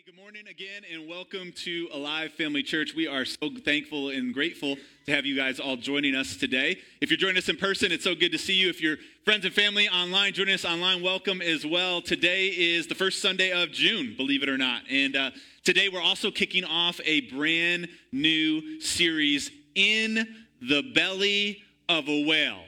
Hey, good morning again, and welcome to Alive Family Church. We are so thankful and grateful to have you guys all joining us today. If you're joining us in person, it's so good to see you. If you're friends and family online, joining us online, welcome as well. Today is the first Sunday of June, believe it or not. And uh, today we're also kicking off a brand new series, In the Belly of a Whale.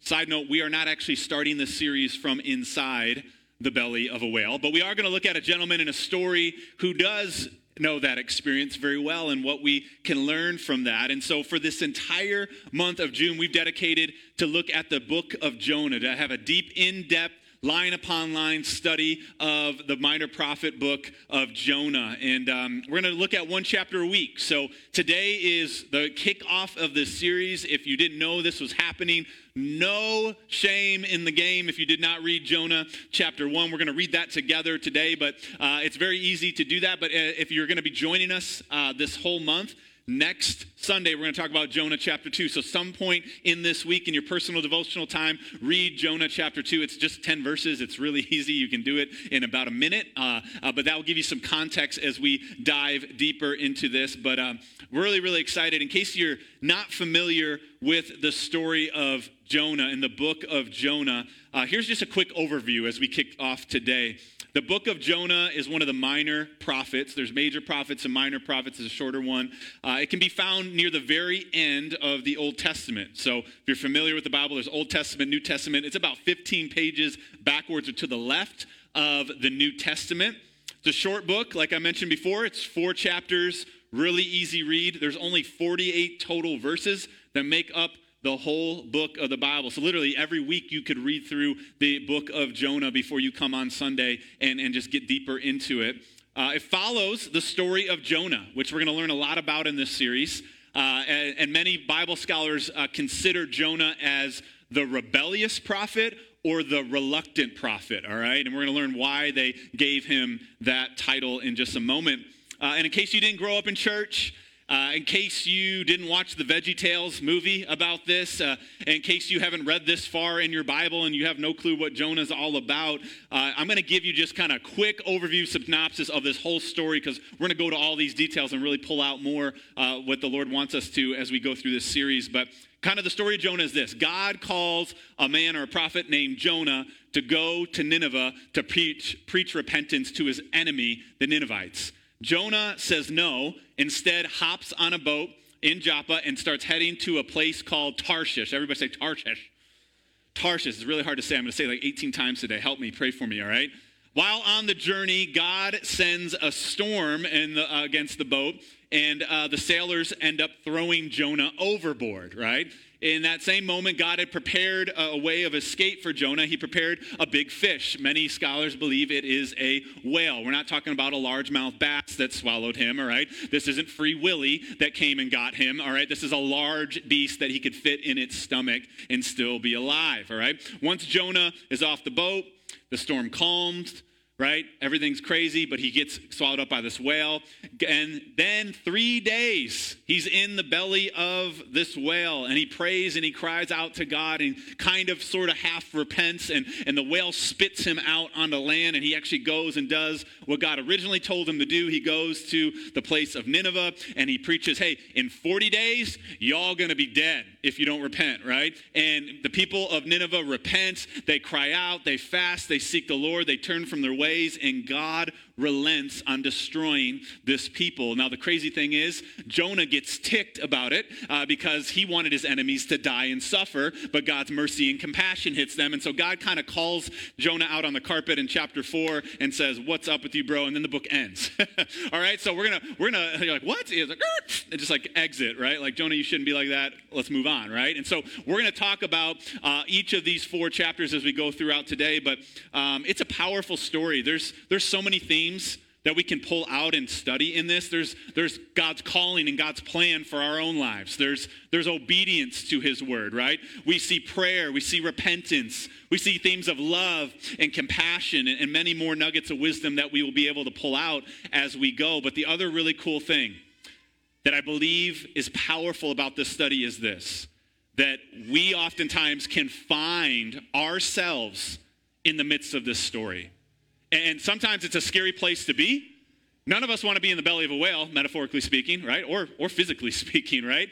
Side note, we are not actually starting the series from inside the belly of a whale. But we are going to look at a gentleman in a story who does know that experience very well and what we can learn from that. And so for this entire month of June, we've dedicated to look at the book of Jonah, to have a deep, in depth, line upon line study of the minor prophet book of Jonah. And um, we're going to look at one chapter a week. So today is the kickoff of this series. If you didn't know this was happening, no shame in the game if you did not read Jonah chapter 1. We're going to read that together today, but uh, it's very easy to do that. But uh, if you're going to be joining us uh, this whole month, Next Sunday, we're going to talk about Jonah chapter 2. So, some point in this week in your personal devotional time, read Jonah chapter 2. It's just 10 verses. It's really easy. You can do it in about a minute, uh, uh, but that will give you some context as we dive deeper into this. But um, we're really, really excited. In case you're not familiar with the story of Jonah in the book of Jonah, uh, here's just a quick overview as we kick off today. The book of Jonah is one of the minor prophets. There's major prophets and minor prophets is a shorter one. Uh, it can be found near the very end of the Old Testament. So if you're familiar with the Bible, there's Old Testament, New Testament. It's about 15 pages backwards or to the left of the New Testament. It's a short book, like I mentioned before. It's four chapters, really easy read. There's only 48 total verses that make up the whole book of the Bible. So, literally, every week you could read through the book of Jonah before you come on Sunday and, and just get deeper into it. Uh, it follows the story of Jonah, which we're going to learn a lot about in this series. Uh, and, and, many Bible scholars uh, consider Jonah as the rebellious prophet or the reluctant prophet, all right? And we're going to learn why they gave him that title in just a moment. Uh, and in case you didn't grow up in church, uh, in case you didn't watch the Veggie Tales movie about this, uh, in case you haven't read this far in your Bible and you have no clue what Jonah's all about, uh, I'm going to give you just kind of quick overview synopsis of this whole story because we're going to go to all these details and really pull out more uh, what the Lord wants us to as we go through this series. But kind of the story of Jonah is this God calls a man or a prophet named Jonah to go to Nineveh to preach, preach repentance to his enemy, the Ninevites. Jonah says no, instead, hops on a boat in Joppa and starts heading to a place called Tarshish. Everybody say Tarshish. Tarshish is really hard to say. I'm going to say like 18 times today. Help me, pray for me, all right? While on the journey, God sends a storm the, uh, against the boat, and uh, the sailors end up throwing Jonah overboard, right? In that same moment, God had prepared a way of escape for Jonah. He prepared a big fish. Many scholars believe it is a whale. We're not talking about a largemouth bass that swallowed him, all right? This isn't Free Willy that came and got him, all right? This is a large beast that he could fit in its stomach and still be alive, all right? Once Jonah is off the boat, the storm calms right? Everything's crazy, but he gets swallowed up by this whale. And then three days, he's in the belly of this whale and he prays and he cries out to God and kind of sort of half repents. And, and the whale spits him out onto land and he actually goes and does what God originally told him to do. He goes to the place of Nineveh and he preaches, hey, in 40 days, y'all gonna be dead if you don't repent, right? And the people of Nineveh repent, they cry out, they fast, they seek the Lord, they turn from their ways, and God relents on destroying this people. Now, the crazy thing is, Jonah gets ticked about it uh, because he wanted his enemies to die and suffer, but God's mercy and compassion hits them. And so God kind of calls Jonah out on the carpet in chapter four and says, What's up with you, bro? And then the book ends. All right, so we're gonna, we're gonna, you're like, What? He's like, and just like exit, right? Like, Jonah, you shouldn't be like that. Let's move on, right? And so we're gonna talk about uh, each of these four chapters as we go throughout today, but um, it's a powerful story. There's, there's so many themes themes that we can pull out and study in this. There's, there's God's calling and God's plan for our own lives. There's, there's obedience to His word, right? We see prayer, we see repentance, we see themes of love and compassion, and, and many more nuggets of wisdom that we will be able to pull out as we go. But the other really cool thing that I believe is powerful about this study is this that we oftentimes can find ourselves in the midst of this story. And sometimes it's a scary place to be None of us want to be in the belly of a whale, metaphorically speaking, right? Or, or physically speaking, right?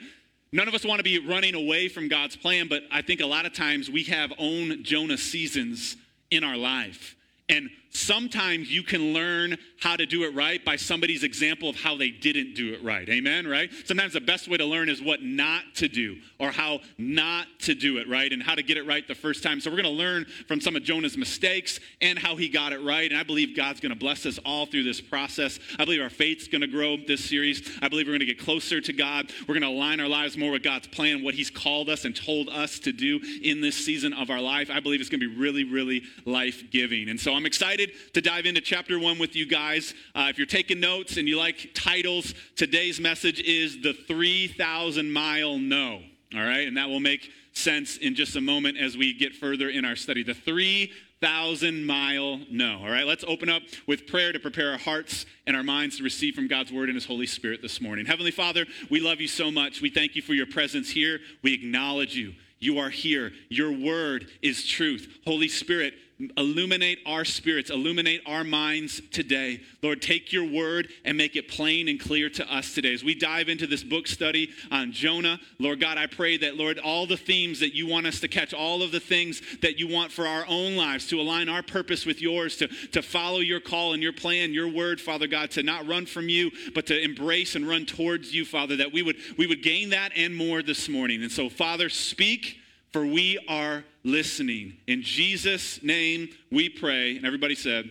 None of us want to be running away from God's plan, but I think a lot of times we have own Jonah seasons in our life. And sometimes you can learn how to do it right by somebody's example of how they didn't do it right. Amen, right? Sometimes the best way to learn is what not to do or how not to do it right and how to get it right the first time. So we're going to learn from some of Jonah's mistakes and how he got it right. And I believe God's going to bless us all through this process. I believe our faith's going to grow this series. I believe we're going to get closer to God. We're going to align our lives more with God's plan, what he's called us and told us to do in this season of our life. I believe it's going to be really, really life giving. And so I'm excited to dive into chapter one with you guys. Uh, if you're taking notes and you like titles, today's message is the 3,000 mile no. All right, and that will make sense in just a moment as we get further in our study. The 3,000 mile no. All right, let's open up with prayer to prepare our hearts and our minds to receive from God's word and His Holy Spirit this morning. Heavenly Father, we love you so much. We thank you for your presence here. We acknowledge you. You are here. Your word is truth. Holy Spirit, illuminate our spirits, illuminate our minds today. Lord, take your word and make it plain and clear to us today. As we dive into this book study on Jonah, Lord God, I pray that, Lord, all the themes that you want us to catch, all of the things that you want for our own lives, to align our purpose with yours, to, to follow your call and your plan, your word, Father God, to not run from you, but to embrace and run towards you, Father, that we would, we would gain that and more this morning. And so, Father, speak for we are listening. In Jesus' name we pray. And everybody said,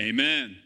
Amen.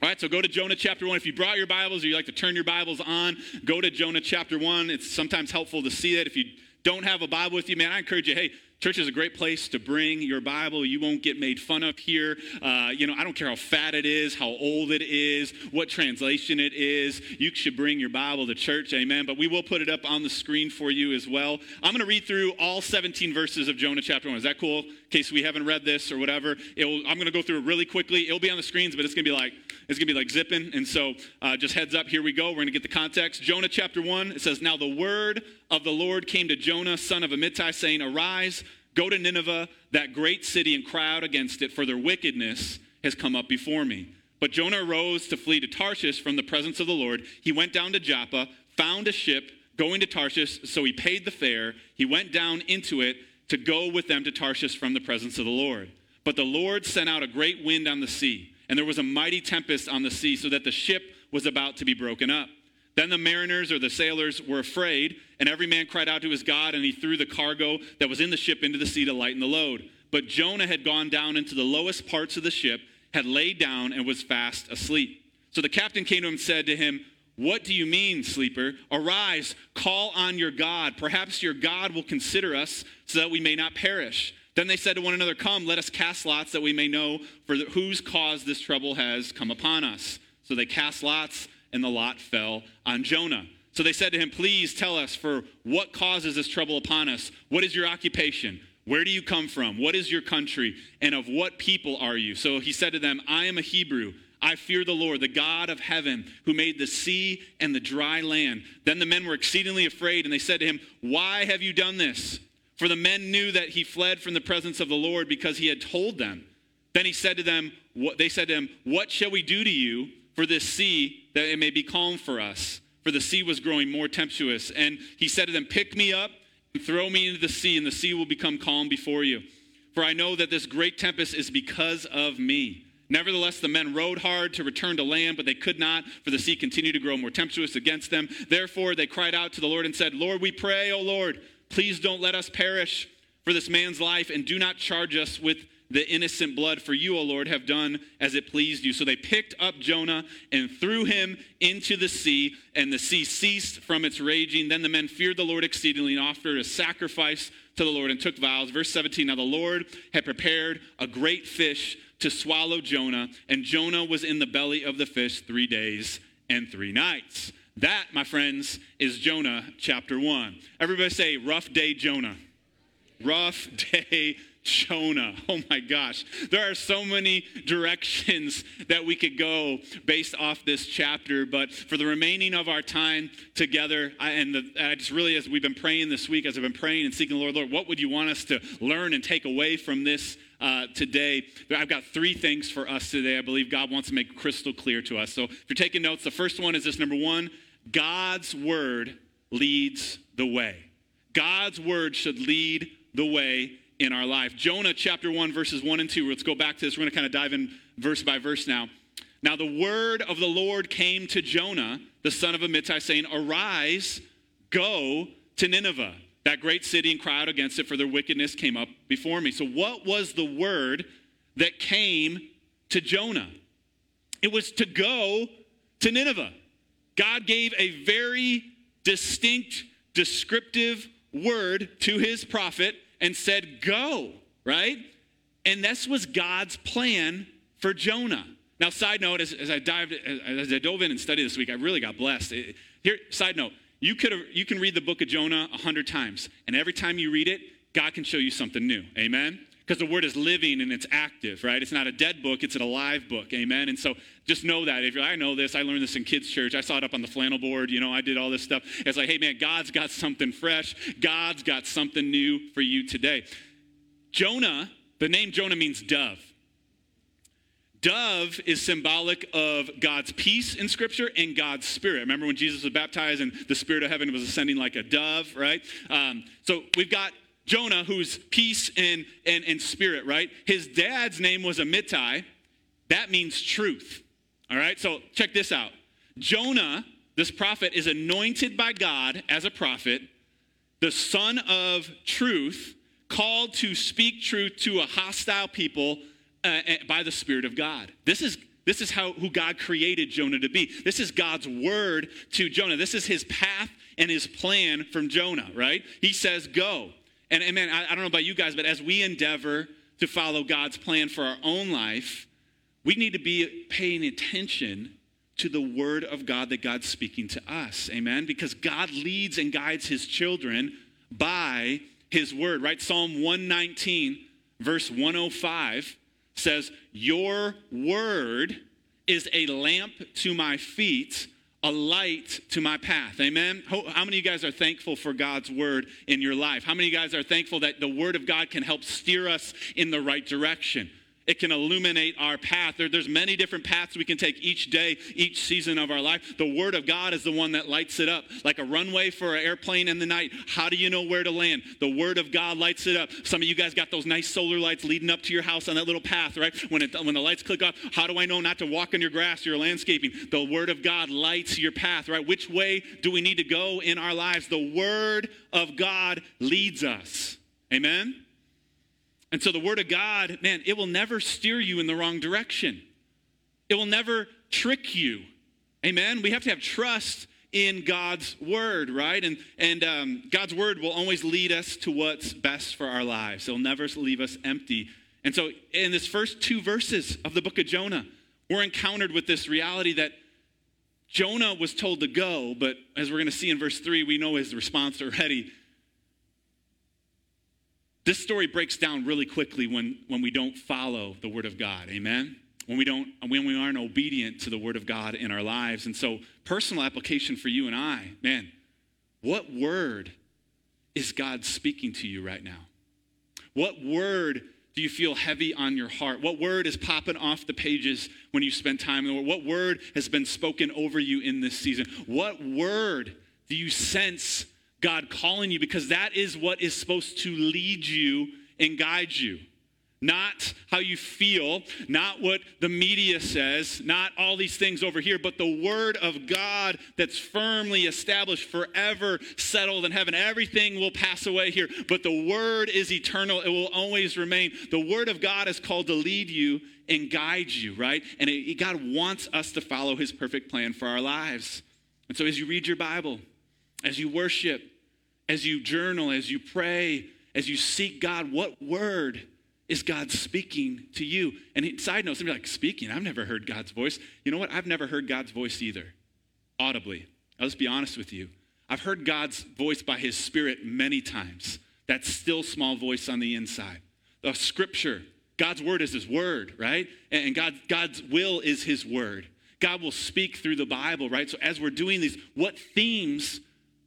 All right, so go to Jonah chapter 1. If you brought your Bibles or you like to turn your Bibles on, go to Jonah chapter 1. It's sometimes helpful to see that. If you don't have a Bible with you, man, I encourage you, hey, Church is a great place to bring your Bible. You won't get made fun of here. Uh, you know, I don't care how fat it is, how old it is, what translation it is. You should bring your Bible to church, amen. But we will put it up on the screen for you as well. I'm going to read through all 17 verses of Jonah chapter 1. Is that cool? In case we haven't read this or whatever. Will, I'm going to go through it really quickly. It'll be on the screens, but it's going to be like, it's going to be like zipping. And so uh, just heads up, here we go. We're going to get the context. Jonah chapter 1, it says, Now the word of the Lord came to Jonah, son of Amittai, saying, Arise Go to Nineveh, that great city, and cry out against it, for their wickedness has come up before me. But Jonah rose to flee to Tarshish from the presence of the Lord. He went down to Joppa, found a ship going to Tarshish, so he paid the fare. He went down into it to go with them to Tarshish from the presence of the Lord. But the Lord sent out a great wind on the sea, and there was a mighty tempest on the sea, so that the ship was about to be broken up. Then the mariners or the sailors were afraid, and every man cried out to his God, and he threw the cargo that was in the ship into the sea to lighten the load. But Jonah had gone down into the lowest parts of the ship, had laid down, and was fast asleep. So the captain came to him and said to him, What do you mean, sleeper? Arise, call on your God. Perhaps your God will consider us so that we may not perish. Then they said to one another, Come, let us cast lots that we may know for whose cause this trouble has come upon us. So they cast lots and the lot fell on Jonah. So they said to him, Please tell us, for what causes this trouble upon us? What is your occupation? Where do you come from? What is your country? And of what people are you? So he said to them, I am a Hebrew. I fear the Lord, the God of heaven, who made the sea and the dry land. Then the men were exceedingly afraid, and they said to him, Why have you done this? For the men knew that he fled from the presence of the Lord because he had told them. Then he said to them, what, They said to him, What shall we do to you for this sea that it may be calm for us. For the sea was growing more tempestuous. And he said to them, Pick me up and throw me into the sea, and the sea will become calm before you. For I know that this great tempest is because of me. Nevertheless, the men rowed hard to return to land, but they could not, for the sea continued to grow more tempestuous against them. Therefore, they cried out to the Lord and said, Lord, we pray, O Lord, please don't let us perish for this man's life, and do not charge us with the innocent blood, for you, O Lord, have done as it pleased you. So they picked up Jonah and threw him into the sea, and the sea ceased from its raging. Then the men feared the Lord exceedingly and offered a sacrifice to the Lord and took vows. Verse 17 Now the Lord had prepared a great fish to swallow Jonah, and Jonah was in the belly of the fish three days and three nights. That, my friends, is Jonah chapter 1. Everybody say, rough day, Jonah. Rough day, Jonah. Oh my gosh. There are so many directions that we could go based off this chapter, but for the remaining of our time together, I, and the, I just really, as we've been praying this week, as I've been praying and seeking the Lord, Lord, what would you want us to learn and take away from this uh, today. I've got three things for us today. I believe God wants to make crystal clear to us. So if you're taking notes, the first one is this number one God's word leads the way. God's word should lead the way in our life. Jonah chapter 1, verses 1 and 2. Let's go back to this. We're going to kind of dive in verse by verse now. Now, the word of the Lord came to Jonah, the son of Amittai, saying, Arise, go to Nineveh, that great city, and cry out against it, for their wickedness came up before me. So, what was the word that came to Jonah? It was to go to Nineveh. God gave a very distinct, descriptive word to his prophet and said, Go, right? And this was God's plan for Jonah. Now, side note, as, as I dived, as I dove in and studied this week, I really got blessed. Here, side note, you could you can read the book of Jonah a hundred times, and every time you read it, God can show you something new. Amen. Because the word is living and it's active, right? It's not a dead book, it's an alive book. Amen. And so just know that. If you're, I know this, I learned this in kids' church. I saw it up on the flannel board, you know, I did all this stuff. It's like, hey man, God's got something fresh. God's got something new for you today. Jonah, the name Jonah means dove. Dove is symbolic of God's peace in Scripture and God's Spirit. Remember when Jesus was baptized and the Spirit of heaven was ascending like a dove, right? Um, so we've got Jonah, who's peace and, and, and spirit, right? His dad's name was Amittai. That means truth. All right, so check this out. Jonah, this prophet, is anointed by God as a prophet, the son of truth, called to speak truth to a hostile people uh, uh, by the Spirit of God. This is this is how who God created Jonah to be. This is God's word to Jonah. This is his path and his plan from Jonah, right? He says, "Go." And, and man, I, I don't know about you guys, but as we endeavor to follow God's plan for our own life, we need to be paying attention to the word of God that God's speaking to us. Amen? Because God leads and guides his children by his word, right? Psalm 119, verse 105 says, Your word is a lamp to my feet, a light to my path. Amen. How many of you guys are thankful for God's word in your life? How many of you guys are thankful that the word of God can help steer us in the right direction? It can illuminate our path. There, there's many different paths we can take each day, each season of our life. The Word of God is the one that lights it up. Like a runway for an airplane in the night. How do you know where to land? The Word of God lights it up. Some of you guys got those nice solar lights leading up to your house on that little path, right? When, it, when the lights click off, how do I know not to walk on your grass, your landscaping? The Word of God lights your path, right? Which way do we need to go in our lives? The Word of God leads us. Amen? And so the Word of God, man, it will never steer you in the wrong direction. It will never trick you. Amen? We have to have trust in God's Word, right? And, and um, God's Word will always lead us to what's best for our lives. It'll never leave us empty. And so in this first two verses of the book of Jonah, we're encountered with this reality that Jonah was told to go, but as we're going to see in verse 3, we know his response already. This story breaks down really quickly when, when we don't follow the Word of God. Amen? When we, don't, when we aren't obedient to the Word of God in our lives. And so, personal application for you and I, man, what word is God speaking to you right now? What word do you feel heavy on your heart? What word is popping off the pages when you spend time in the Word? What word has been spoken over you in this season? What word do you sense God calling you because that is what is supposed to lead you and guide you. Not how you feel, not what the media says, not all these things over here, but the Word of God that's firmly established, forever settled in heaven. Everything will pass away here, but the Word is eternal. It will always remain. The Word of God is called to lead you and guide you, right? And it, God wants us to follow His perfect plan for our lives. And so as you read your Bible, as you worship, as you journal, as you pray, as you seek God, what word is God speaking to you? And side note, somebody like, speaking, I've never heard God's voice. You know what? I've never heard God's voice either, audibly. I'll just be honest with you. I've heard God's voice by his spirit many times. That still small voice on the inside. The scripture, God's word is his word, right? And God, God's will is his word. God will speak through the Bible, right? So as we're doing these, what themes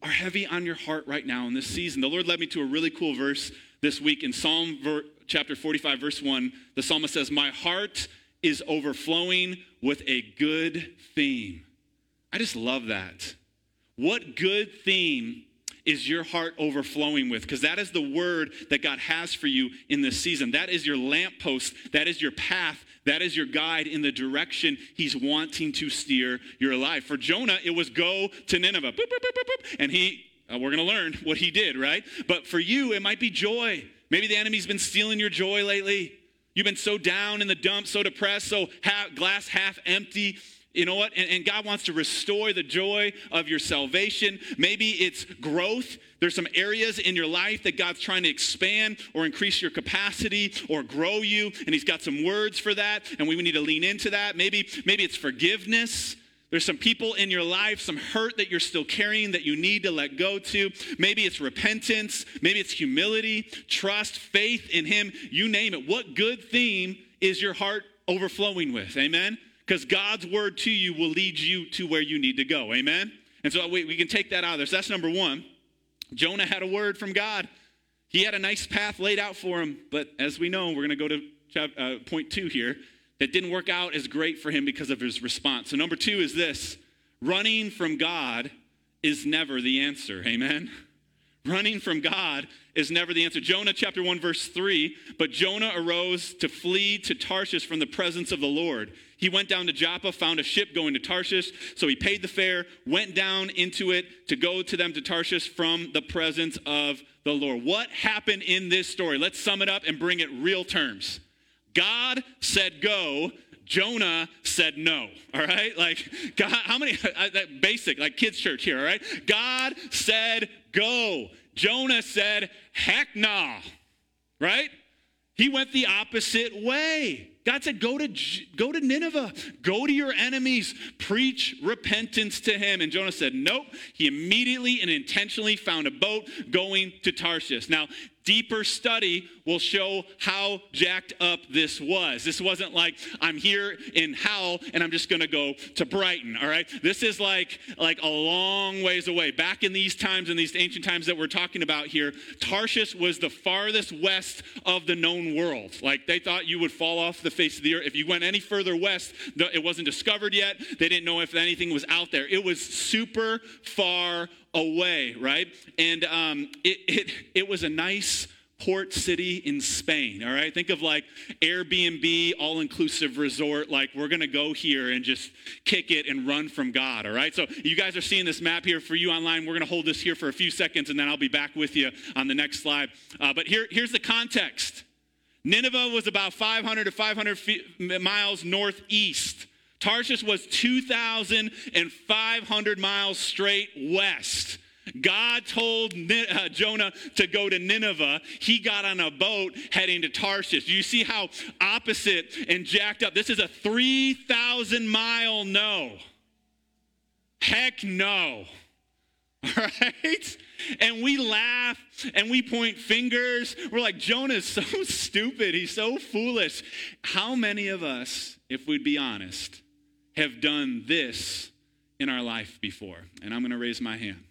are heavy on your heart right now in this season. The Lord led me to a really cool verse this week in Psalm ver- chapter 45, verse 1, the psalmist says, My heart is overflowing with a good theme. I just love that. What good theme is your heart overflowing with? Because that is the word that God has for you in this season. That is your lamppost. That is your path. That is your guide in the direction He's wanting to steer your life. For Jonah, it was go to Nineveh. Boop, boop, boop, and he, uh, we're going to learn what he did, right? But for you, it might be joy. Maybe the enemy's been stealing your joy lately. You've been so down in the dump, so depressed, so half, glass half empty. You know what? And, and, God wants to restore the joy of your salvation. Maybe it's growth. There's some areas in your life that God's trying to expand or increase your capacity or grow you, and He's got some words for that, and we need to lean into that. Maybe, maybe it's forgiveness. There's some people in your life, some hurt that you're still carrying that you need to let go to. Maybe it's repentance. Maybe it's humility, trust, faith in Him. You name it. What good theme is your heart overflowing with? Amen? Because God's word to you will lead you to where you need to go. Amen? And so we, we can take that out of there. So that's number one. Jonah had a word from God. He had a nice path laid out for him. But as we know, we're going to go to uh, point two here that didn't work out as great for him because of his response. So, number two is this running from God is never the answer. Amen? Running from God is never the answer. Jonah chapter 1, verse 3 But Jonah arose to flee to Tarshish from the presence of the Lord. He went down to Joppa, found a ship going to Tarshish. So he paid the fare, went down into it to go to them to Tarshish from the presence of the Lord. What happened in this story? Let's sum it up and bring it real terms. God said go, Jonah said no. All right? Like, God, how many, uh, basic, like kids' church here, all right? God said go. Jonah said heck nah. Right? He went the opposite way. God said, go to, go to Nineveh, go to your enemies, preach repentance to him. And Jonah said, nope. He immediately and intentionally found a boat going to Tarshish. Now, deeper study will show how jacked up this was. This wasn't like I'm here in Howell and I'm just going to go to Brighton, all right? This is like like a long ways away. Back in these times in these ancient times that we're talking about here, Tarshish was the farthest west of the known world. Like they thought you would fall off the face of the earth if you went any further west, it wasn't discovered yet. They didn't know if anything was out there. It was super far away, right? And um, it, it, it was a nice port city in Spain, all right? Think of like Airbnb, all inclusive resort, like we're gonna go here and just kick it and run from God, all right? So you guys are seeing this map here for you online. We're gonna hold this here for a few seconds and then I'll be back with you on the next slide. Uh, but here, here's the context Nineveh was about 500 to 500 feet, miles northeast. Tarshish was 2,500 miles straight west. God told uh, Jonah to go to Nineveh. He got on a boat heading to Tarshish. You see how opposite and jacked up? This is a 3,000 mile no. Heck no. Right? And we laugh and we point fingers. We're like, Jonah's so stupid. He's so foolish. How many of us, if we'd be honest, have done this in our life before? And I'm going to raise my hand.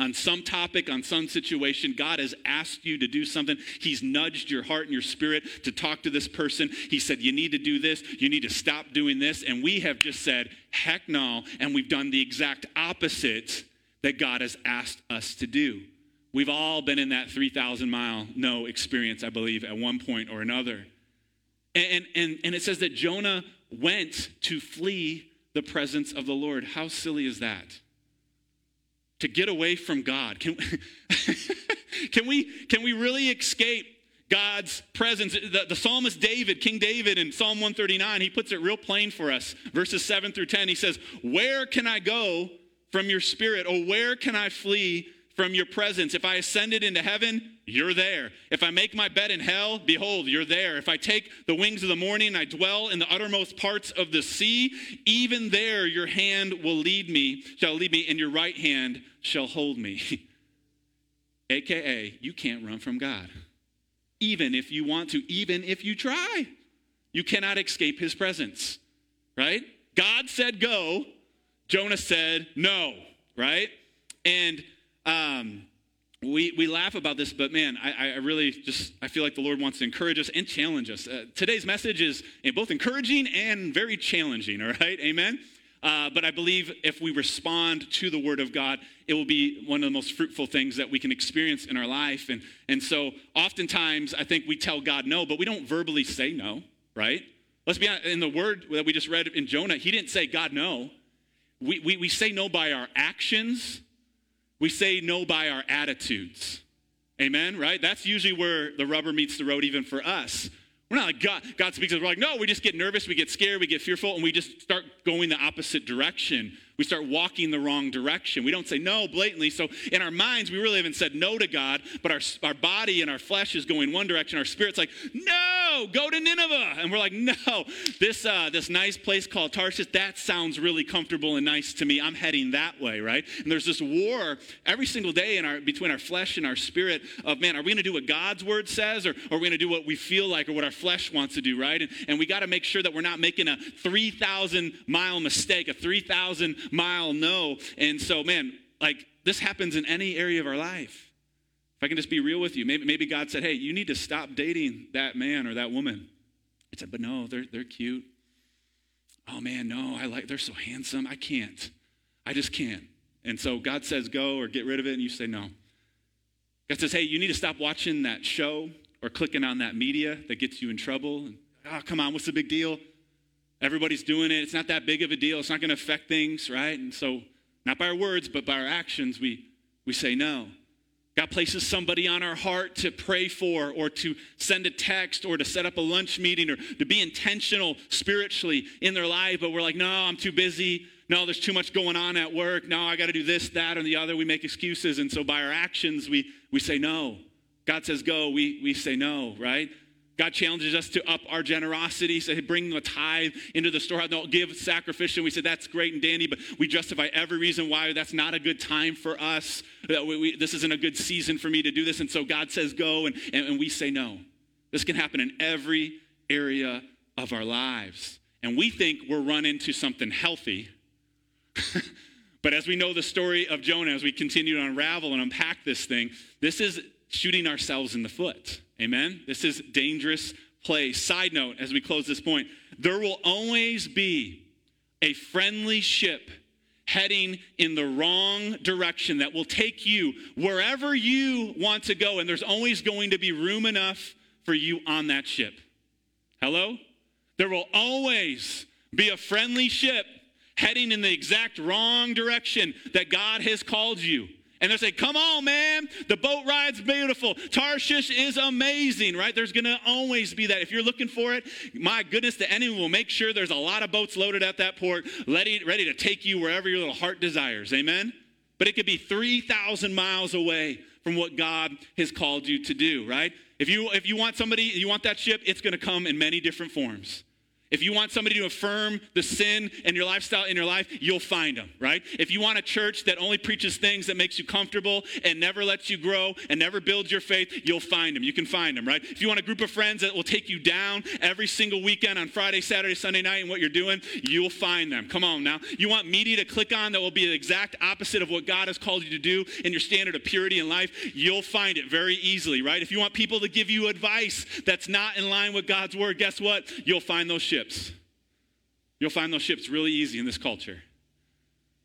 On some topic, on some situation, God has asked you to do something. He's nudged your heart and your spirit to talk to this person. He said, You need to do this. You need to stop doing this. And we have just said, Heck no. And we've done the exact opposite that God has asked us to do. We've all been in that 3,000 mile no experience, I believe, at one point or another. And, and, and it says that Jonah went to flee the presence of the Lord. How silly is that? To get away from God. Can, can, we, can we really escape God's presence? The, the psalmist David, King David in Psalm 139, he puts it real plain for us. Verses 7 through 10, he says, Where can I go from your spirit? Or where can I flee from your presence. If I ascended into heaven, you're there. If I make my bed in hell, behold, you're there. If I take the wings of the morning and I dwell in the uttermost parts of the sea, even there your hand will lead me, shall lead me, and your right hand shall hold me. AKA, you can't run from God. Even if you want to, even if you try, you cannot escape his presence, right? God said go, Jonah said no, right? And um, we, we laugh about this, but man, I, I really just, I feel like the Lord wants to encourage us and challenge us. Uh, today's message is both encouraging and very challenging, all right? Amen? Uh, but I believe if we respond to the Word of God, it will be one of the most fruitful things that we can experience in our life. And, and so oftentimes, I think we tell God no, but we don't verbally say no, right? Let's be honest, in the Word that we just read in Jonah, he didn't say God no. We, we, we say no by our actions we say no by our attitudes. Amen, right? That's usually where the rubber meets the road, even for us. We're not like God, God speaks, we're like, no, we just get nervous, we get scared, we get fearful, and we just start going the opposite direction we start walking the wrong direction. We don't say no blatantly. So in our minds, we really haven't said no to God, but our, our body and our flesh is going one direction. Our spirit's like, no, go to Nineveh. And we're like, no, this, uh, this nice place called Tarshish, that sounds really comfortable and nice to me. I'm heading that way, right? And there's this war every single day in our, between our flesh and our spirit of, man, are we going to do what God's word says or, or are we going to do what we feel like or what our flesh wants to do, right? And, and we got to make sure that we're not making a 3,000 mile mistake, a 3,000 mile no. And so, man, like this happens in any area of our life. If I can just be real with you, maybe, maybe God said, hey, you need to stop dating that man or that woman. I said, but no, they're, they're cute. Oh man, no, I like, they're so handsome. I can't. I just can't. And so God says go or get rid of it, and you say no. God says, hey, you need to stop watching that show or clicking on that media that gets you in trouble. And, oh, come on, what's the big deal? Everybody's doing it. It's not that big of a deal. It's not going to affect things, right? And so, not by our words, but by our actions, we, we say no. God places somebody on our heart to pray for, or to send a text, or to set up a lunch meeting, or to be intentional spiritually in their life, but we're like, no, I'm too busy. No, there's too much going on at work. No, I got to do this, that, and the other. We make excuses. And so by our actions, we, we say no. God says go, we, we say no, right? God challenges us to up our generosity, say, bring a tithe into the storehouse. Don't give sacrificial. We said, that's great and dandy, but we justify every reason why that's not a good time for us. That we, we, this isn't a good season for me to do this. And so God says, go, and, and, and we say no. This can happen in every area of our lives. And we think we're run into something healthy. but as we know the story of Jonah, as we continue to unravel and unpack this thing, this is shooting ourselves in the foot. Amen? This is dangerous place. Side note, as we close this point, there will always be a friendly ship heading in the wrong direction that will take you wherever you want to go, and there's always going to be room enough for you on that ship. Hello? There will always be a friendly ship heading in the exact wrong direction that God has called you. And they're saying, come on, man, the boat ride's beautiful. Tarshish is amazing, right? There's gonna always be that. If you're looking for it, my goodness, the enemy will make sure there's a lot of boats loaded at that port, ready, ready to take you wherever your little heart desires. Amen? But it could be 3,000 miles away from what God has called you to do, right? If you, if you want somebody, you want that ship, it's gonna come in many different forms. If you want somebody to affirm the sin and your lifestyle in your life, you'll find them, right? If you want a church that only preaches things that makes you comfortable and never lets you grow and never builds your faith, you'll find them. You can find them, right? If you want a group of friends that will take you down every single weekend on Friday, Saturday, Sunday night and what you're doing, you'll find them. Come on now. You want media to click on that will be the exact opposite of what God has called you to do in your standard of purity in life, you'll find it very easily, right? If you want people to give you advice that's not in line with God's word, guess what? You'll find those ships ships. You'll find those ships really easy in this culture.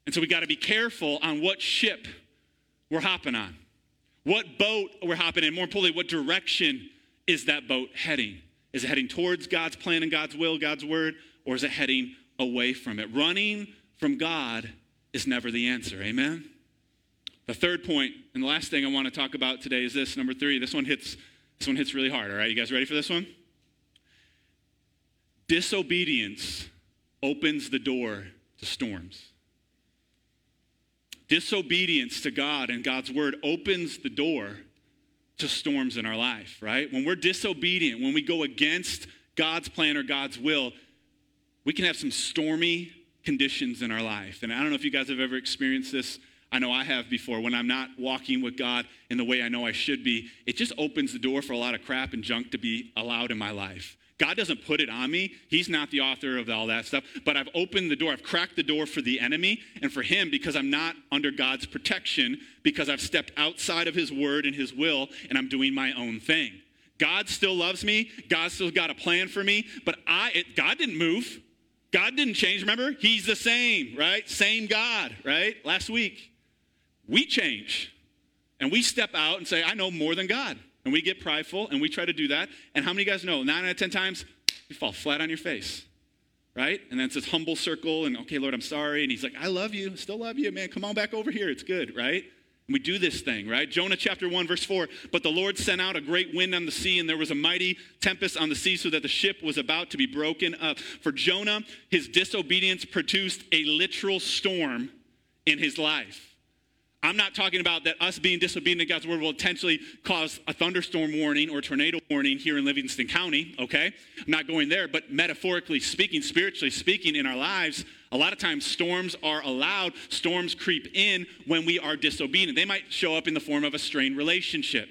And so we got to be careful on what ship we're hopping on, what boat we're hopping in. More importantly, what direction is that boat heading? Is it heading towards God's plan and God's will, God's word, or is it heading away from it? Running from God is never the answer. Amen? The third point, and the last thing I want to talk about today is this number three. This one hits, this one hits really hard. All right, you guys ready for this one? Disobedience opens the door to storms. Disobedience to God and God's word opens the door to storms in our life, right? When we're disobedient, when we go against God's plan or God's will, we can have some stormy conditions in our life. And I don't know if you guys have ever experienced this. I know I have before. When I'm not walking with God in the way I know I should be, it just opens the door for a lot of crap and junk to be allowed in my life. God doesn't put it on me. He's not the author of all that stuff. But I've opened the door, I've cracked the door for the enemy and for him because I'm not under God's protection, because I've stepped outside of his word and his will, and I'm doing my own thing. God still loves me. God still got a plan for me, but I it, God didn't move. God didn't change. Remember? He's the same, right? Same God, right? Last week. We change. And we step out and say, I know more than God. And we get prideful and we try to do that. And how many of you guys know? Nine out of 10 times, you fall flat on your face, right? And then it's this humble circle, and okay, Lord, I'm sorry. And he's like, I love you, still love you, man. Come on back over here. It's good, right? And we do this thing, right? Jonah chapter 1, verse 4. But the Lord sent out a great wind on the sea, and there was a mighty tempest on the sea, so that the ship was about to be broken up. For Jonah, his disobedience produced a literal storm in his life. I'm not talking about that us being disobedient to God's word will potentially cause a thunderstorm warning or tornado warning here in Livingston County, okay? I'm not going there, but metaphorically speaking, spiritually speaking, in our lives, a lot of times storms are allowed, storms creep in when we are disobedient. They might show up in the form of a strained relationship.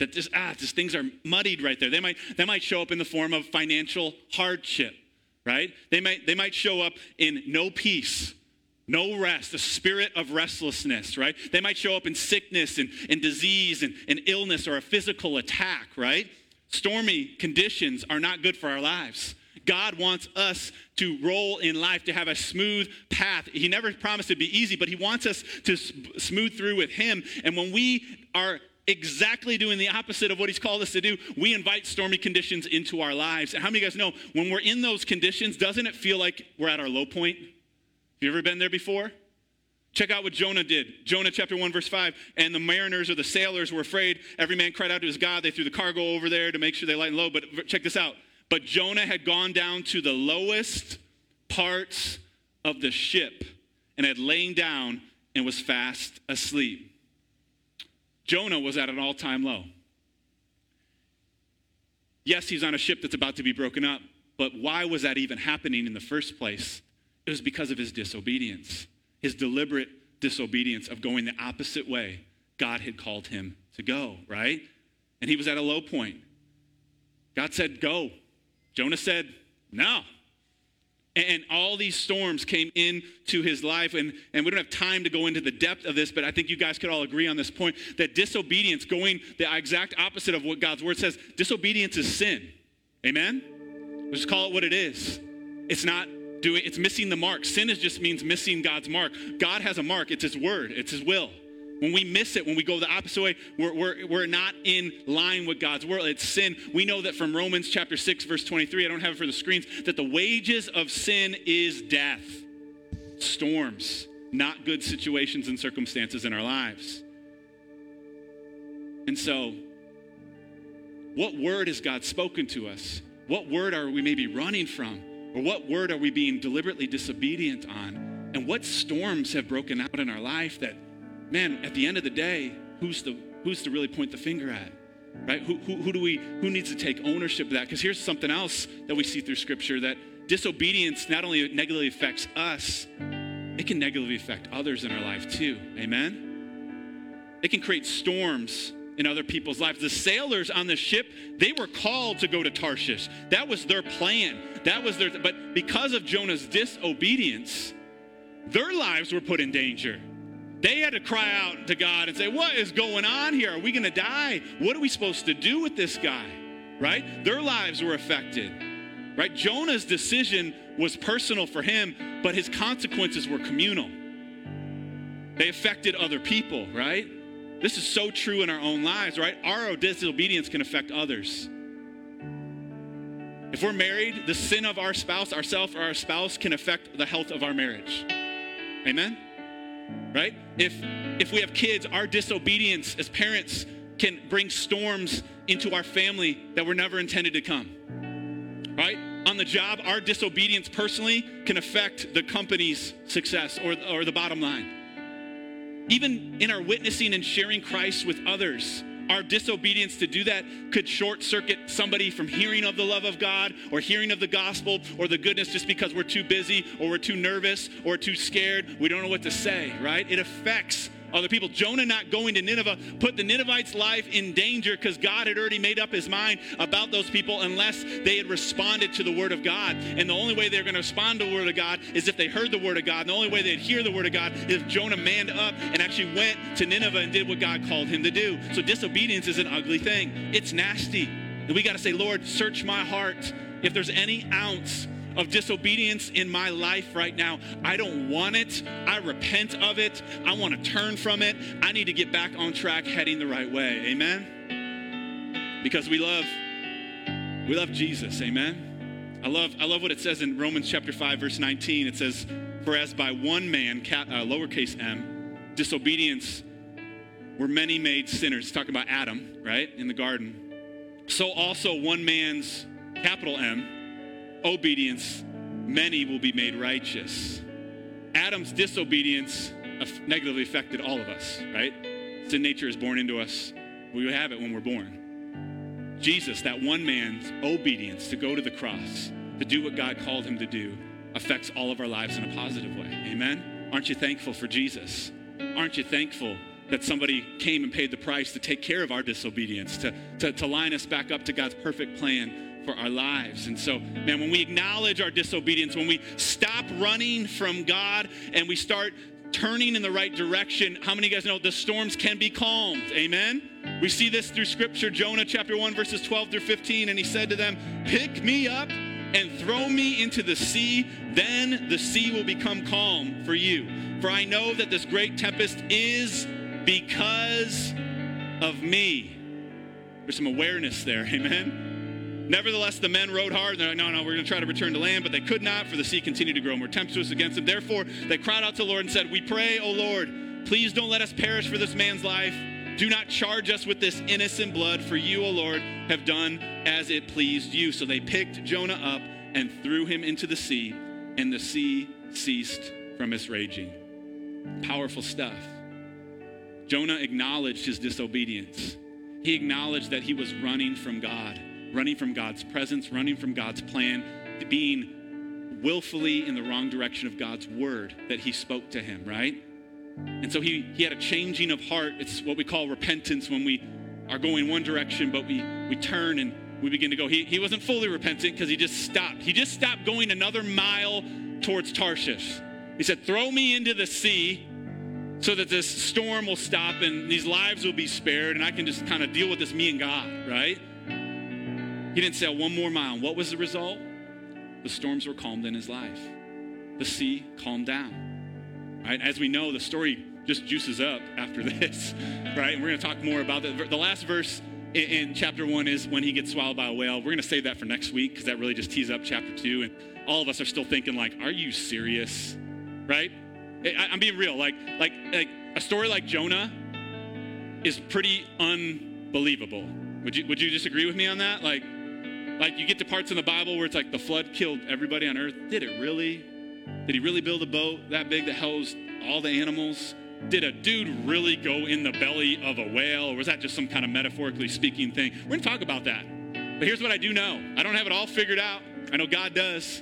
That just, ah, just things are muddied right there. They might, they might show up in the form of financial hardship, right? They might, they might show up in no peace no rest, a spirit of restlessness, right? They might show up in sickness and, and disease and, and illness or a physical attack, right? Stormy conditions are not good for our lives. God wants us to roll in life, to have a smooth path. He never promised it'd be easy, but He wants us to smooth through with Him. And when we are exactly doing the opposite of what He's called us to do, we invite stormy conditions into our lives. And how many of you guys know when we're in those conditions, doesn't it feel like we're at our low point? You ever been there before? Check out what Jonah did. Jonah chapter 1, verse 5. And the mariners or the sailors were afraid. Every man cried out to his God. They threw the cargo over there to make sure they lightened low. But check this out. But Jonah had gone down to the lowest parts of the ship and had lain down and was fast asleep. Jonah was at an all time low. Yes, he's on a ship that's about to be broken up, but why was that even happening in the first place? It was because of his disobedience, his deliberate disobedience of going the opposite way God had called him to go, right? And he was at a low point. God said, Go. Jonah said, No. And all these storms came into his life. And, and we don't have time to go into the depth of this, but I think you guys could all agree on this point that disobedience, going the exact opposite of what God's word says, disobedience is sin. Amen? Let's call it what it is. It's not doing it's missing the mark. Sin is just means missing God's mark. God has a mark, it's his word, it's his will. When we miss it, when we go the opposite way, we're, we're, we're not in line with God's word. It's sin. We know that from Romans chapter 6, verse 23, I don't have it for the screens, that the wages of sin is death. Storms, not good situations and circumstances in our lives. And so, what word has God spoken to us? What word are we maybe running from? Or what word are we being deliberately disobedient on? And what storms have broken out in our life that, man, at the end of the day, who's the who's to really point the finger at? Right? Who, who, who do we who needs to take ownership of that? Because here's something else that we see through scripture that disobedience not only negatively affects us, it can negatively affect others in our life too. Amen? It can create storms in other people's lives. The sailors on the ship, they were called to go to Tarshish. That was their plan. That was their but because of Jonah's disobedience, their lives were put in danger. They had to cry out to God and say, "What is going on here? Are we going to die? What are we supposed to do with this guy?" Right? Their lives were affected. Right? Jonah's decision was personal for him, but his consequences were communal. They affected other people, right? This is so true in our own lives, right? Our disobedience can affect others. If we're married, the sin of our spouse, ourself, or our spouse can affect the health of our marriage. Amen? Right? If if we have kids, our disobedience as parents can bring storms into our family that were never intended to come. Right? On the job, our disobedience personally can affect the company's success or, or the bottom line. Even in our witnessing and sharing Christ with others, our disobedience to do that could short circuit somebody from hearing of the love of God or hearing of the gospel or the goodness just because we're too busy or we're too nervous or too scared. We don't know what to say, right? It affects other people. Jonah not going to Nineveh put the Ninevites' life in danger because God had already made up his mind about those people unless they had responded to the word of God. And the only way they're going to respond to the word of God is if they heard the word of God. And the only way they'd hear the word of God is if Jonah manned up and actually went to Nineveh and did what God called him to do. So disobedience is an ugly thing. It's nasty. And we got to say, Lord, search my heart. If there's any ounce of disobedience in my life right now. I don't want it. I repent of it. I want to turn from it. I need to get back on track heading the right way. Amen. Because we love we love Jesus. Amen. I love I love what it says in Romans chapter 5 verse 19. It says, "For as by one man, cap, uh, lowercase m, disobedience were many made sinners." It's talking about Adam, right, in the garden. So also one man's capital M obedience, many will be made righteous. Adam's disobedience negatively affected all of us, right? Sin nature is born into us. We have it when we're born. Jesus, that one man's obedience to go to the cross, to do what God called him to do, affects all of our lives in a positive way. Amen? Aren't you thankful for Jesus? Aren't you thankful that somebody came and paid the price to take care of our disobedience, to, to, to line us back up to God's perfect plan for our lives. And so, man, when we acknowledge our disobedience, when we stop running from God and we start turning in the right direction, how many of you guys know the storms can be calmed? Amen? We see this through scripture, Jonah chapter 1, verses 12 through 15. And he said to them, Pick me up and throw me into the sea, then the sea will become calm for you. For I know that this great tempest is because of me. There's some awareness there, amen? Nevertheless, the men rowed hard. And they're like, no, no, we're going to try to return to land, but they could not, for the sea continued to grow more tempestuous against them. Therefore, they cried out to the Lord and said, We pray, O Lord, please don't let us perish for this man's life. Do not charge us with this innocent blood, for you, O Lord, have done as it pleased you. So they picked Jonah up and threw him into the sea, and the sea ceased from its raging. Powerful stuff. Jonah acknowledged his disobedience. He acknowledged that he was running from God running from God's presence, running from God's plan, being willfully in the wrong direction of God's word that he spoke to him, right? And so he, he had a changing of heart. It's what we call repentance when we are going one direction, but we, we turn and we begin to go. He, he wasn't fully repentant because he just stopped. He just stopped going another mile towards Tarshish. He said, Throw me into the sea so that this storm will stop and these lives will be spared and I can just kind of deal with this me and God, right? He didn't sail one more mile. What was the result? The storms were calmed in his life. The sea calmed down. Right? As we know, the story just juices up after this, right? And we're going to talk more about that. The last verse in, in chapter one is when he gets swallowed by a whale. We're going to save that for next week because that really just tees up chapter two. And all of us are still thinking, like, are you serious? Right? I, I'm being real. Like, like, like a story like Jonah is pretty unbelievable. Would you, would you disagree with me on that? Like, like you get to parts in the Bible where it's like the flood killed everybody on earth. Did it really? Did he really build a boat that big that housed all the animals? Did a dude really go in the belly of a whale, or was that just some kind of metaphorically speaking thing? We're gonna talk about that. But here's what I do know I don't have it all figured out. I know God does.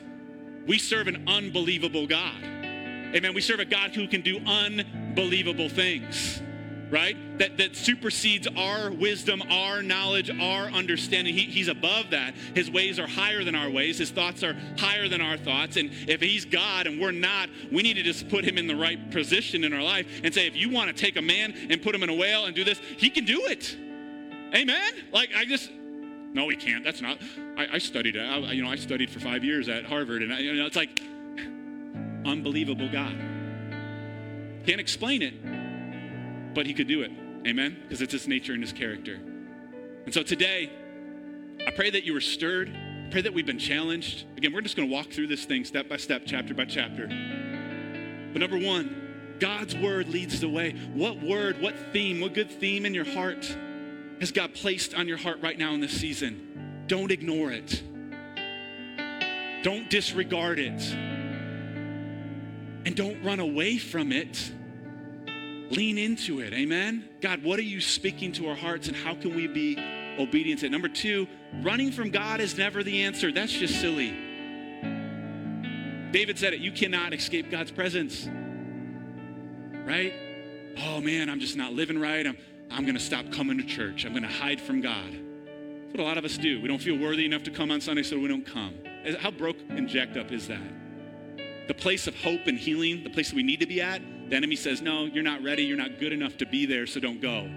We serve an unbelievable God. Amen. We serve a God who can do unbelievable things right? That, that supersedes our wisdom, our knowledge, our understanding. He, he's above that. His ways are higher than our ways, His thoughts are higher than our thoughts. And if He's God and we're not, we need to just put Him in the right position in our life and say, if you want to take a man and put him in a whale and do this, He can do it. Amen? Like, I just, no, he can't. That's not. I, I studied. I, you know, I studied for five years at Harvard, and I, you know, it's like unbelievable God. Can't explain it, but he could do it. Amen? Because it's his nature and his character. And so today, I pray that you were stirred. I pray that we've been challenged. Again, we're just going to walk through this thing step by step, chapter by chapter. But number one, God's word leads the way. What word, what theme, what good theme in your heart has God placed on your heart right now in this season? Don't ignore it. Don't disregard it. And don't run away from it lean into it. Amen? God, what are you speaking to our hearts and how can we be obedient to it? Number two, running from God is never the answer. That's just silly. David said it you cannot escape God's presence. Right? oh man, I'm just not living right. I'm, I'm going to stop coming to church. I'm going to hide from God. That's what a lot of us do. We don't feel worthy enough to come on Sunday, so we don't come. How broke and jacked up is that? The place of hope and healing, the place that we need to be at, the enemy says, No, you're not ready. You're not good enough to be there, so don't go.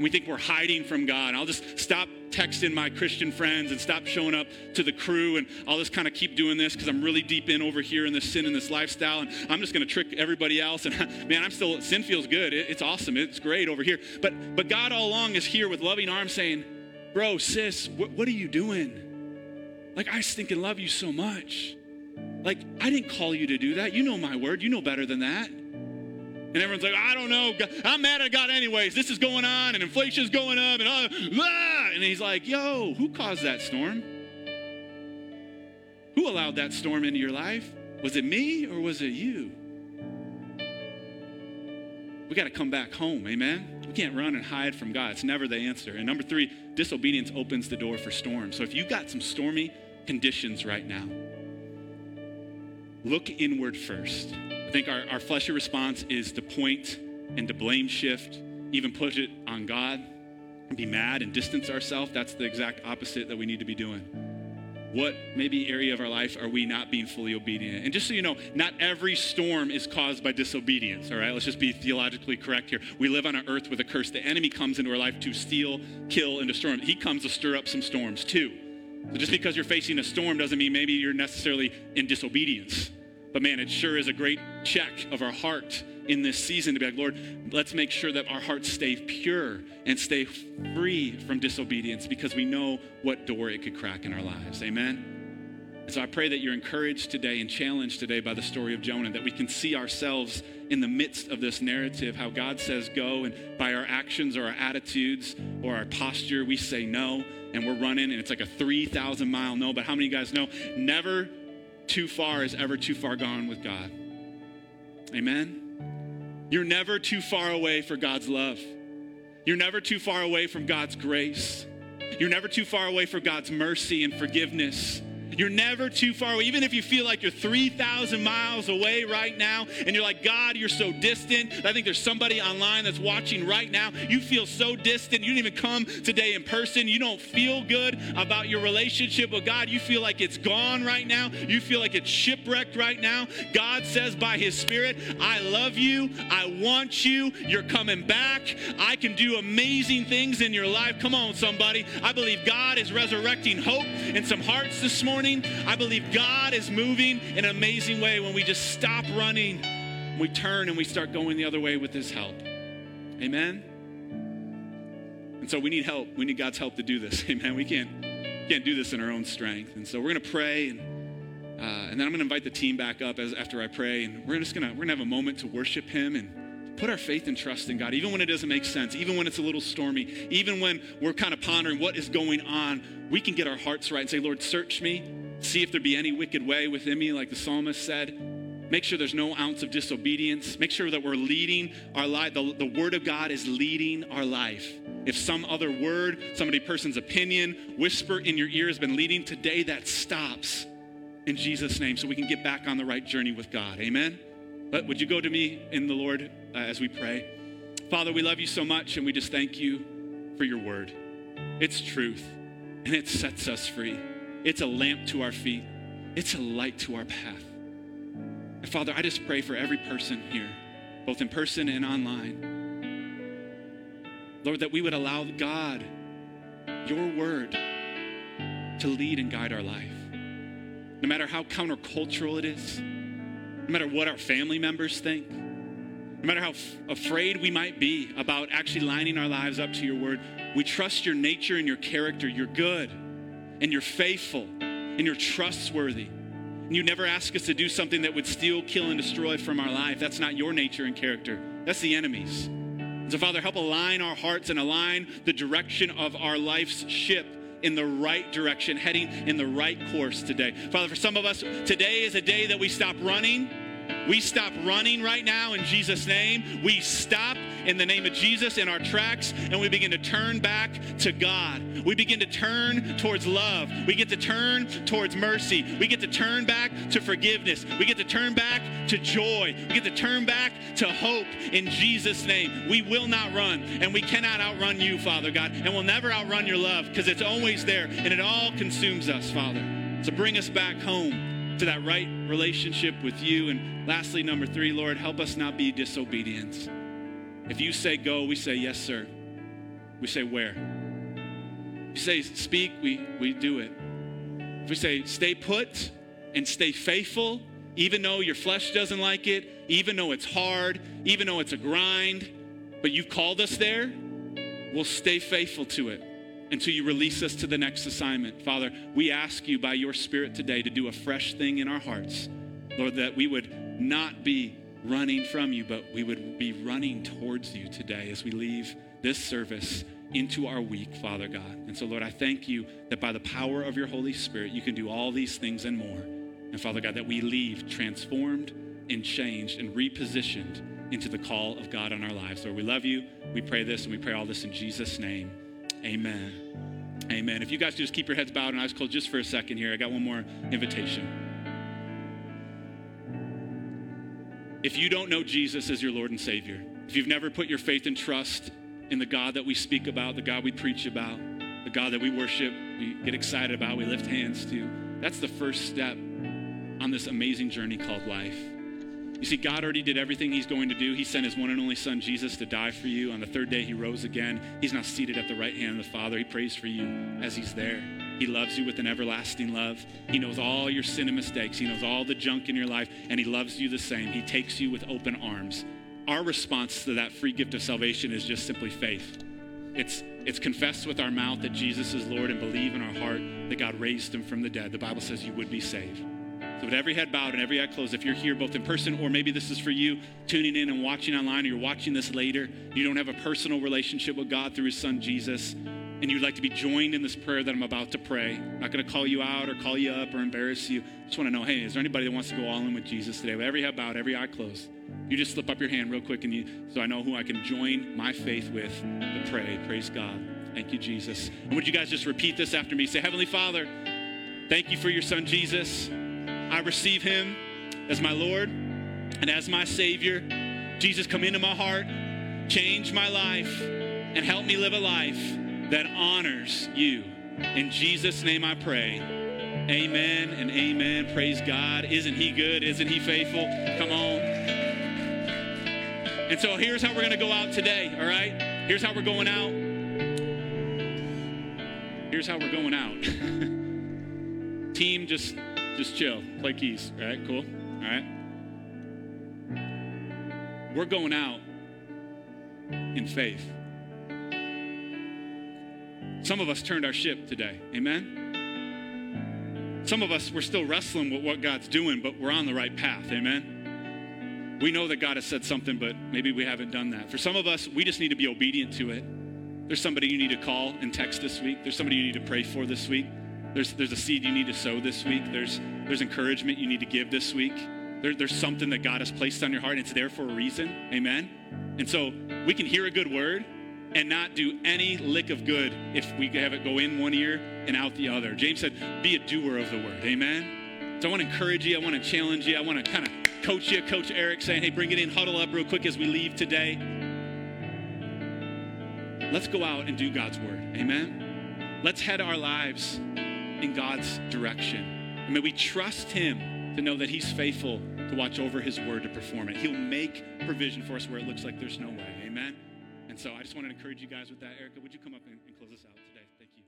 We think we're hiding from God. I'll just stop texting my Christian friends and stop showing up to the crew and I'll just kind of keep doing this because I'm really deep in over here in this sin and this lifestyle and I'm just going to trick everybody else. And man, I'm still, sin feels good. it's awesome. It's great over here. But, but God all along is here with loving arms saying, bro, sis, what, what are you doing? Like, I stink and love you so much. Like, I didn't call you to do that. You know my word. You know better than that. And everyone's like, I don't know. I'm mad at God anyways. This is going on and inflation's going up and uh, ah! and he's like, yo, who caused that storm? Who allowed that storm into your life? Was it me or was it you? We got to come back home, amen? We can't run and hide from God. It's never the answer. And number three, disobedience opens the door for storms. So if you've got some stormy conditions right now, look inward first. I think our, our fleshy response is to point and to blame shift, even put it on God, and be mad and distance ourselves. That's the exact opposite that we need to be doing. What maybe area of our life are we not being fully obedient? And just so you know, not every storm is caused by disobedience, all right? Let's just be theologically correct here. We live on an earth with a curse. The enemy comes into our life to steal, kill, and destroy. He comes to stir up some storms too. So just because you're facing a storm doesn't mean maybe you're necessarily in disobedience. But man, it sure is a great check of our heart in this season to be like, Lord, let's make sure that our hearts stay pure and stay free from disobedience because we know what door it could crack in our lives. Amen. And so I pray that you're encouraged today and challenged today by the story of Jonah, that we can see ourselves in the midst of this narrative, how God says go, and by our actions or our attitudes or our posture, we say no, and we're running, and it's like a 3,000 mile no. But how many of you guys know? Never too far is ever too far gone with God. Amen? You're never too far away for God's love. You're never too far away from God's grace. You're never too far away for God's mercy and forgiveness. You're never too far away. Even if you feel like you're 3,000 miles away right now and you're like, God, you're so distant. I think there's somebody online that's watching right now. You feel so distant. You didn't even come today in person. You don't feel good about your relationship with God. You feel like it's gone right now. You feel like it's shipwrecked right now. God says by His Spirit, I love you. I want you. You're coming back. I can do amazing things in your life. Come on, somebody. I believe God is resurrecting hope in some hearts this morning I believe God is moving in an amazing way when we just stop running, we turn and we start going the other way with His help. Amen? And so we need help. We need God's help to do this. Amen. We can't, can't do this in our own strength. And so we're going to pray and uh, and then I'm going to invite the team back up as, after I pray, and we're just going to we're going to have a moment to worship Him and put our faith and trust in God, even when it doesn't make sense, even when it's a little stormy, even when we're kind of pondering what is going on. We can get our hearts right and say, Lord, search me, see if there be any wicked way within me, like the psalmist said. Make sure there's no ounce of disobedience. Make sure that we're leading our life. The, the word of God is leading our life. If some other word, somebody person's opinion, whisper in your ear has been leading, today that stops in Jesus' name so we can get back on the right journey with God. Amen? But would you go to me in the Lord uh, as we pray? Father, we love you so much and we just thank you for your word. It's truth and it sets us free. It's a lamp to our feet, it's a light to our path. And Father, I just pray for every person here, both in person and online. Lord, that we would allow God, your word, to lead and guide our life. No matter how countercultural it is, no matter what our family members think, no matter how f- afraid we might be about actually lining our lives up to your word, we trust your nature and your character. You're good and you're faithful and you're trustworthy. And you never ask us to do something that would steal, kill, and destroy from our life. That's not your nature and character, that's the enemy's. So, Father, help align our hearts and align the direction of our life's ship in the right direction, heading in the right course today. Father, for some of us, today is a day that we stop running We stop running right now in Jesus' name. We stop in the name of Jesus in our tracks and we begin to turn back to God. We begin to turn towards love. We get to turn towards mercy. We get to turn back to forgiveness. We get to turn back to joy. We get to turn back to hope in Jesus' name. We will not run and we cannot outrun you, Father God, and we'll never outrun your love because it's always there and it all consumes us, Father. So bring us back home to that right relationship with you. And lastly, number three, Lord, help us not be disobedient. If you say go, we say yes, sir. We say where. If you say speak, we, we do it. If we say stay put and stay faithful, even though your flesh doesn't like it, even though it's hard, even though it's a grind, but you've called us there, we'll stay faithful to it until you release us to the next assignment. Father, we ask you by your Spirit today to do a fresh thing in our hearts. Lord, that we would not be running from you, but we would be running towards you today as we leave this service into our week, Father God. And so, Lord, I thank you that by the power of your Holy Spirit, you can do all these things and more. And Father God, that we leave transformed and changed and repositioned into the call of God on our lives. Lord, we love you. We pray this and we pray all this in Jesus' name. Amen. Amen. If you guys just keep your heads bowed and eyes closed just for a second here, I got one more invitation. If you don't know Jesus as your Lord and Savior, if you've never put your faith and trust in the God that we speak about, the God we preach about, the God that we worship, we get excited about, we lift hands to, that's the first step on this amazing journey called life. You see, God already did everything He's going to do. He sent His one and only Son, Jesus, to die for you. On the third day, He rose again. He's now seated at the right hand of the Father. He prays for you as He's there. He loves you with an everlasting love. He knows all your sin and mistakes. He knows all the junk in your life, and He loves you the same. He takes you with open arms. Our response to that free gift of salvation is just simply faith. It's, it's confess with our mouth that Jesus is Lord and believe in our heart that God raised him from the dead. The Bible says you would be saved. So, with every head bowed and every eye closed, if you're here both in person or maybe this is for you tuning in and watching online or you're watching this later, you don't have a personal relationship with God through His Son Jesus, and you'd like to be joined in this prayer that I'm about to pray, I'm not going to call you out or call you up or embarrass you. I just want to know hey, is there anybody that wants to go all in with Jesus today? With every head bowed, every eye closed, you just slip up your hand real quick and you, so I know who I can join my faith with to pray. Praise God. Thank you, Jesus. And would you guys just repeat this after me? Say, Heavenly Father, thank you for your son, Jesus. I receive him as my Lord and as my Savior. Jesus, come into my heart, change my life, and help me live a life that honors you. In Jesus' name I pray. Amen and amen. Praise God. Isn't he good? Isn't he faithful? Come on. And so here's how we're going to go out today, all right? Here's how we're going out. Here's how we're going out. Team, just just chill, play keys. All right, cool. All right. We're going out in faith. Some of us turned our ship today. Amen. Some of us, we're still wrestling with what God's doing, but we're on the right path. Amen. We know that God has said something, but maybe we haven't done that. For some of us, we just need to be obedient to it. There's somebody you need to call and text this week. There's somebody you need to pray for this week. There's, there's a seed you need to sow this week. There's, there's encouragement you need to give this week. There, there's something that God has placed on your heart, and it's there for a reason. Amen? And so we can hear a good word and not do any lick of good if we have it go in one ear and out the other. James said, be a doer of the word. Amen? So I want to encourage you. I want to challenge you. I want to kind of coach you. Coach Eric saying, hey, bring it in, huddle up real quick as we leave today. Let's go out and do God's word. Amen? Let's head our lives in God's direction. And may we trust Him to know that He's faithful to watch over His word to perform it. He'll make provision for us where it looks like there's no way. Amen? And so I just want to encourage you guys with that. Erica, would you come up and, and close us out today? Thank you.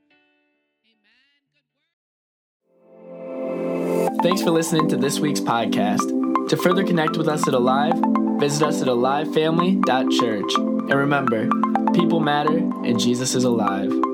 Amen. Thanks for listening to this week's podcast. To further connect with us at Alive, visit us at alivefamily.church. And remember, people matter and Jesus is alive.